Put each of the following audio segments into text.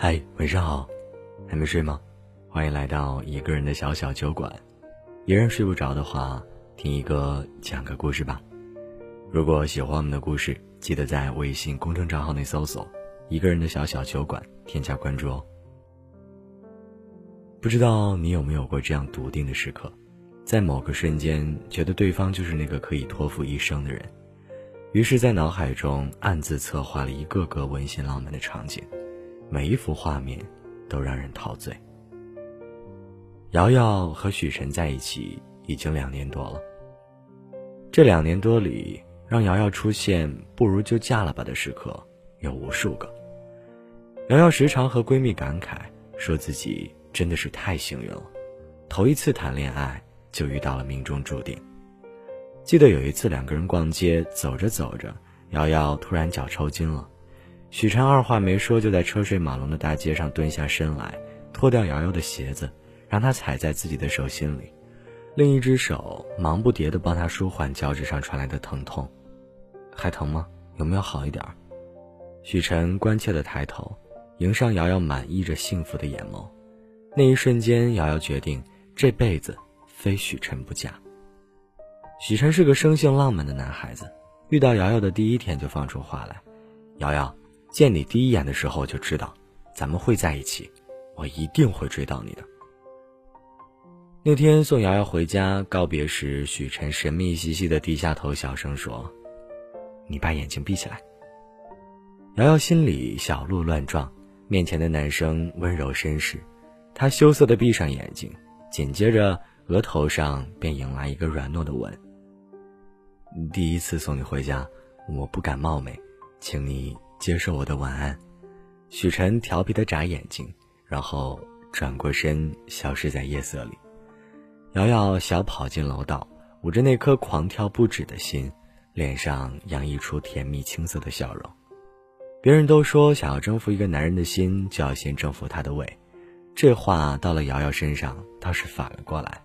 嗨，晚上好，还没睡吗？欢迎来到一个人的小小酒馆。一人睡不着的话，听一个讲个故事吧。如果喜欢我们的故事，记得在微信公众账号内搜索“一个人的小小酒馆”，添加关注哦。不知道你有没有过这样笃定的时刻，在某个瞬间觉得对方就是那个可以托付一生的人，于是，在脑海中暗自策划了一个个温馨浪漫的场景。每一幅画面都让人陶醉。瑶瑶和许晨在一起已经两年多了。这两年多里，让瑶瑶出现“不如就嫁了吧”的时刻有无数个。瑶瑶时常和闺蜜感慨，说自己真的是太幸运了，头一次谈恋爱就遇到了命中注定。记得有一次两个人逛街，走着走着，瑶瑶突然脚抽筋了。许晨二话没说，就在车水马龙的大街上蹲下身来，脱掉瑶瑶的鞋子，让她踩在自己的手心里，另一只手忙不迭地帮她舒缓脚趾上传来的疼痛。还疼吗？有没有好一点？许晨关切地抬头，迎上瑶瑶满溢着幸福的眼眸。那一瞬间，瑶瑶决定这辈子非许晨不嫁。许晨是个生性浪漫的男孩子，遇到瑶瑶的第一天就放出话来：“瑶瑶。”见你第一眼的时候就知道，咱们会在一起，我一定会追到你的。那天送瑶瑶回家告别时，许晨神秘兮兮的低下头，小声说：“你把眼睛闭起来。”瑶瑶心里小鹿乱撞，面前的男生温柔绅士，她羞涩的闭上眼睛，紧接着额头上便迎来一个软糯的吻。第一次送你回家，我不敢冒昧，请你。接受我的晚安，许晨调皮的眨眼睛，然后转过身，消失在夜色里。瑶瑶小跑进楼道，捂着那颗狂跳不止的心，脸上洋溢出甜蜜青涩的笑容。别人都说，想要征服一个男人的心，就要先征服他的胃。这话到了瑶瑶身上，倒是反了过来。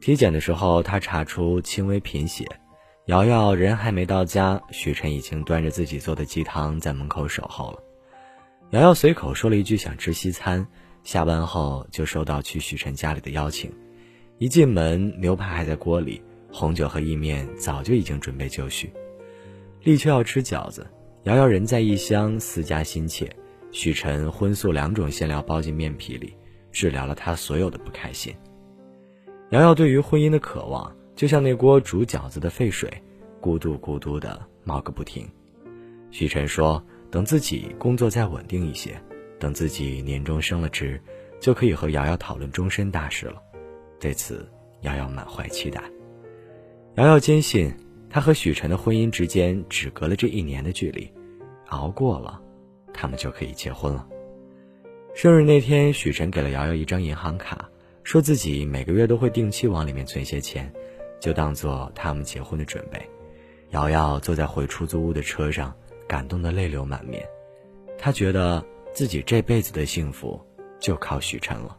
体检的时候，他查出轻微贫血。瑶瑶人还没到家，许晨已经端着自己做的鸡汤在门口守候了。瑶瑶随口说了一句想吃西餐，下班后就收到去许晨家里的邀请。一进门，牛排还在锅里，红酒和意面早就已经准备就绪。立秋要吃饺子，瑶瑶人在异乡，思家心切。许晨荤素两种馅料包进面皮里，治疗了她所有的不开心。瑶瑶对于婚姻的渴望。就像那锅煮饺子的沸水，咕嘟咕嘟的冒个不停。许晨说：“等自己工作再稳定一些，等自己年终升了职，就可以和瑶瑶讨论终身大事了。”对此，瑶瑶满怀期待。瑶瑶坚信，她和许晨的婚姻之间只隔了这一年的距离，熬过了，他们就可以结婚了。生日那天，许晨给了瑶瑶一张银行卡，说自己每个月都会定期往里面存些钱。就当做他们结婚的准备。瑶瑶坐在回出租屋的车上，感动得泪流满面。她觉得自己这辈子的幸福就靠许晨了。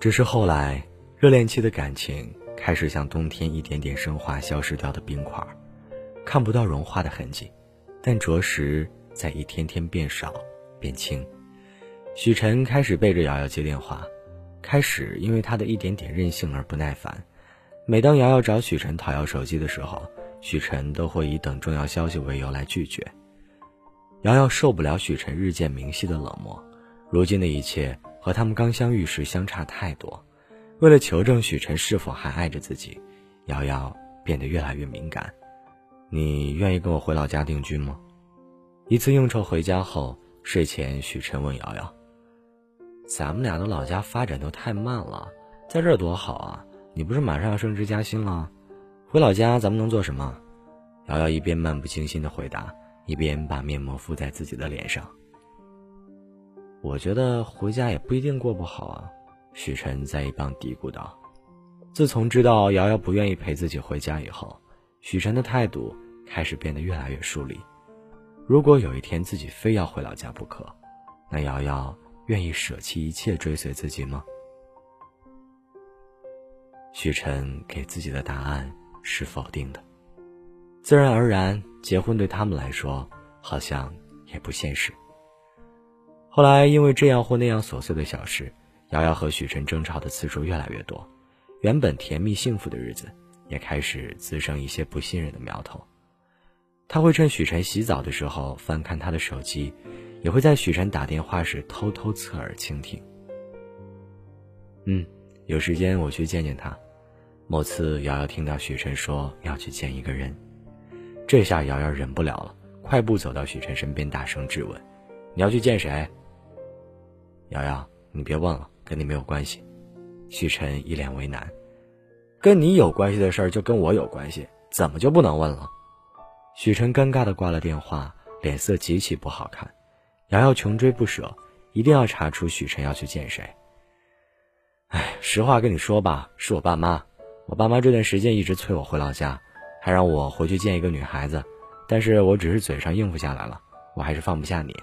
只是后来，热恋期的感情开始像冬天一点点升华、消失掉的冰块，看不到融化的痕迹，但着实在一天天变少、变轻。许晨开始背着瑶瑶接电话，开始因为他的一点点任性而不耐烦。每当瑶瑶找许晨讨要手机的时候，许晨都会以等重要消息为由来拒绝。瑶瑶受不了许晨日渐明晰的冷漠，如今的一切和他们刚相遇时相差太多。为了求证许晨是否还爱着自己，瑶瑶变得越来越敏感。你愿意跟我回老家定居吗？一次应酬回家后，睡前许晨问瑶瑶：“咱们俩的老家发展都太慢了，在这儿多好啊！”你不是马上要升职加薪了？回老家咱们能做什么？瑶瑶一边漫不经心的回答，一边把面膜敷在自己的脸上。我觉得回家也不一定过不好啊。许晨在一旁嘀咕道。自从知道瑶瑶不愿意陪自己回家以后，许晨的态度开始变得越来越疏离。如果有一天自己非要回老家不可，那瑶瑶愿意舍弃一切追随自己吗？许晨给自己的答案是否定的，自然而然，结婚对他们来说好像也不现实。后来因为这样或那样琐碎的小事，瑶瑶和许晨争吵的次数越来越多，原本甜蜜幸福的日子也开始滋生一些不信任的苗头。他会趁许晨洗澡的时候翻看他的手机，也会在许晨打电话时偷偷侧耳倾听。嗯，有时间我去见见他。某次，瑶瑶听到许晨说要去见一个人，这下瑶瑶忍不了了，快步走到许晨身边，大声质问：“你要去见谁？”瑶瑶，你别问了，跟你没有关系。许晨一脸为难：“跟你有关系的事儿就跟我有关系，怎么就不能问了？”许晨尴尬的挂了电话，脸色极其不好看。瑶瑶穷追不舍，一定要查出许晨要去见谁。哎，实话跟你说吧，是我爸妈。我爸妈这段时间一直催我回老家，还让我回去见一个女孩子，但是我只是嘴上应付下来了，我还是放不下你。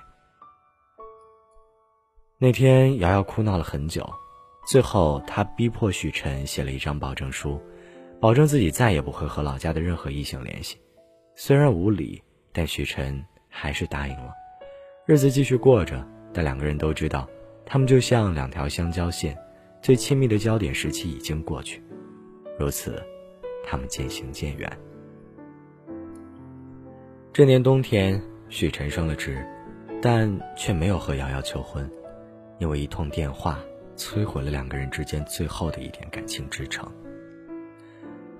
那天，瑶瑶哭闹了很久，最后她逼迫许晨写了一张保证书，保证自己再也不会和老家的任何异性联系。虽然无理，但许晨还是答应了。日子继续过着，但两个人都知道，他们就像两条相交线，最亲密的焦点时期已经过去。如此，他们渐行渐远。这年冬天，许晨升了职，但却没有和瑶瑶求婚，因为一通电话摧毁了两个人之间最后的一点感情支撑。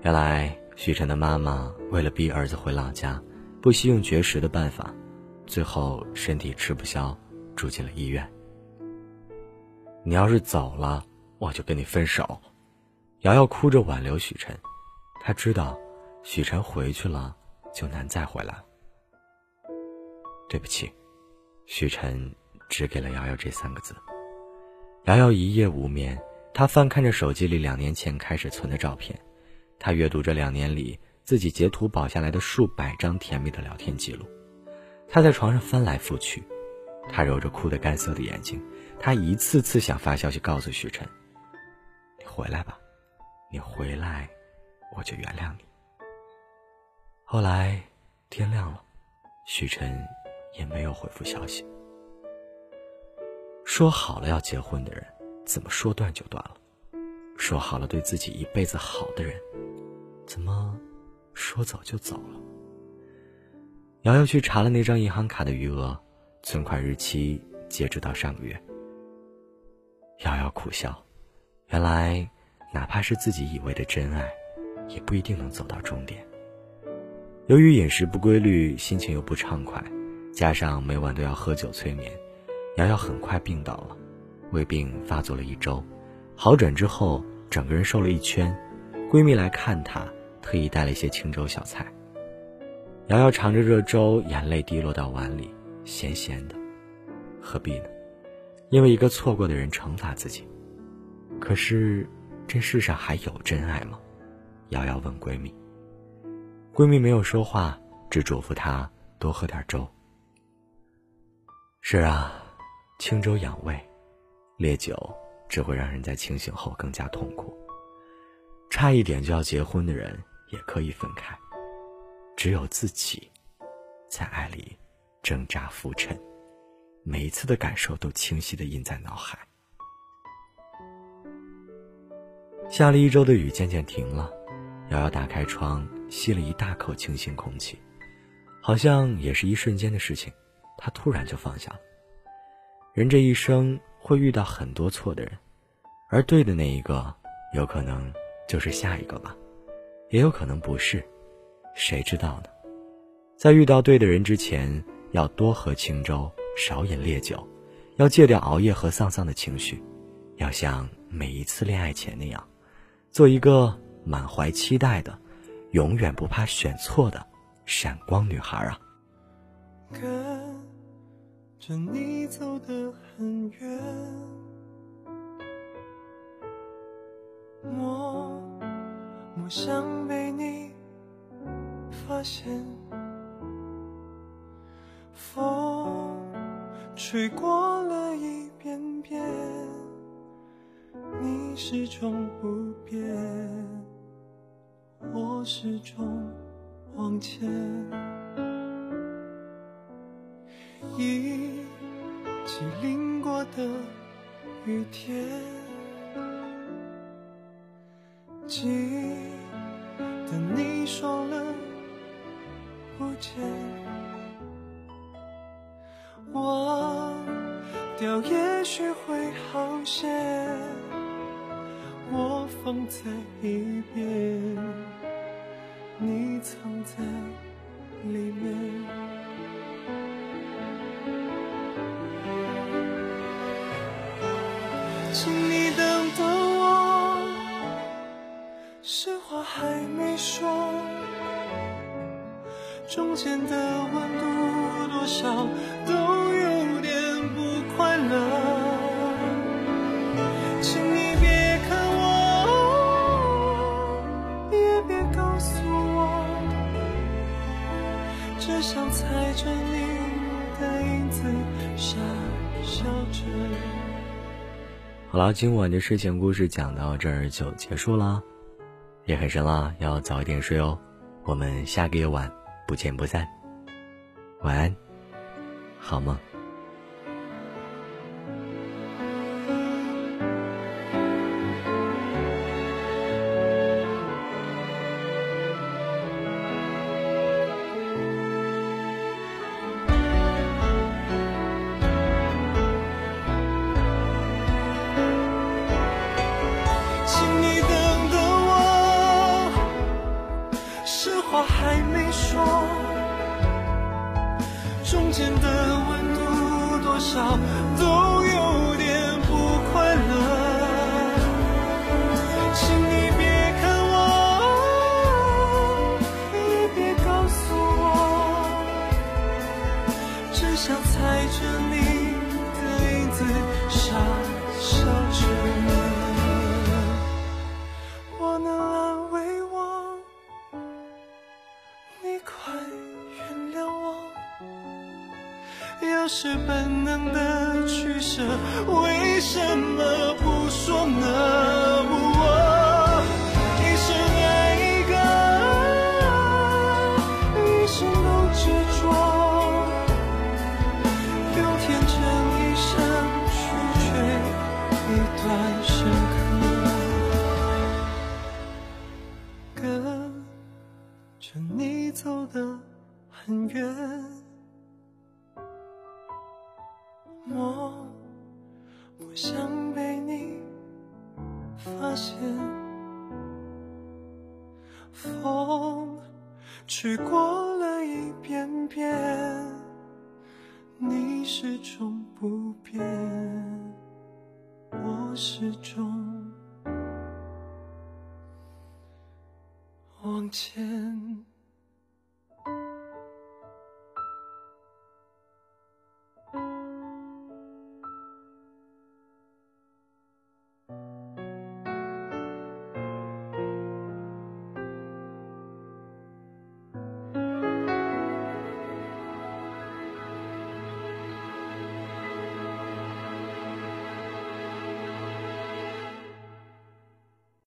原来，许晨的妈妈为了逼儿子回老家，不惜用绝食的办法，最后身体吃不消，住进了医院。你要是走了，我就跟你分手。瑶瑶哭着挽留许晨，她知道，许晨回去了就难再回来了。对不起，许晨只给了瑶瑶这三个字。瑶瑶一夜无眠，她翻看着手机里两年前开始存的照片，她阅读着两年里自己截图保下来的数百张甜蜜的聊天记录，她在床上翻来覆去，她揉着哭得干涩的眼睛，她一次次想发消息告诉许晨：“你回来吧。”你回来，我就原谅你。后来天亮了，许晨也没有回复消息。说好了要结婚的人，怎么说断就断了？说好了对自己一辈子好的人，怎么说走就走了？瑶瑶去查了那张银行卡的余额，存款日期截止到上个月。瑶瑶苦笑，原来。哪怕是自己以为的真爱，也不一定能走到终点。由于饮食不规律，心情又不畅快，加上每晚都要喝酒催眠，瑶瑶很快病倒了。胃病发作了一周，好转之后，整个人瘦了一圈。闺蜜来看她，特意带了一些清粥小菜。瑶瑶尝着热粥，眼泪滴落到碗里，咸咸的。何必呢？因为一个错过的人惩罚自己。可是。这世上还有真爱吗？瑶瑶问闺蜜。闺蜜没有说话，只嘱咐她多喝点粥。是啊，清粥养胃，烈酒只会让人在清醒后更加痛苦。差一点就要结婚的人也可以分开，只有自己在爱里挣扎浮沉，每一次的感受都清晰的印在脑海。下了一周的雨渐渐停了，瑶瑶打开窗，吸了一大口清新空气，好像也是一瞬间的事情，她突然就放下了。人这一生会遇到很多错的人，而对的那一个，有可能就是下一个吧，也有可能不是，谁知道呢？在遇到对的人之前，要多喝清粥，少饮烈酒，要戒掉熬夜和丧丧的情绪，要像每一次恋爱前那样。做一个满怀期待的、永远不怕选错的闪光女孩啊！跟着你走得很远，默默想被你发现，风吹过了一遍遍。你始终不变，我始终往前。一起淋。过的雨天，记得你说了不见，忘掉也许会好些，我放在一边，你藏在里面。请你等等我，实话还没说，中间的温度多少都有点不快乐。好啦，今晚的睡前故事讲到这儿就结束啦，夜很深啦，要早一点睡哦。我们下个夜晚不见不散，晚安，好梦。间的温度多少？我不想被你发现，风吹过了一遍遍，你始终不变，我始终往前。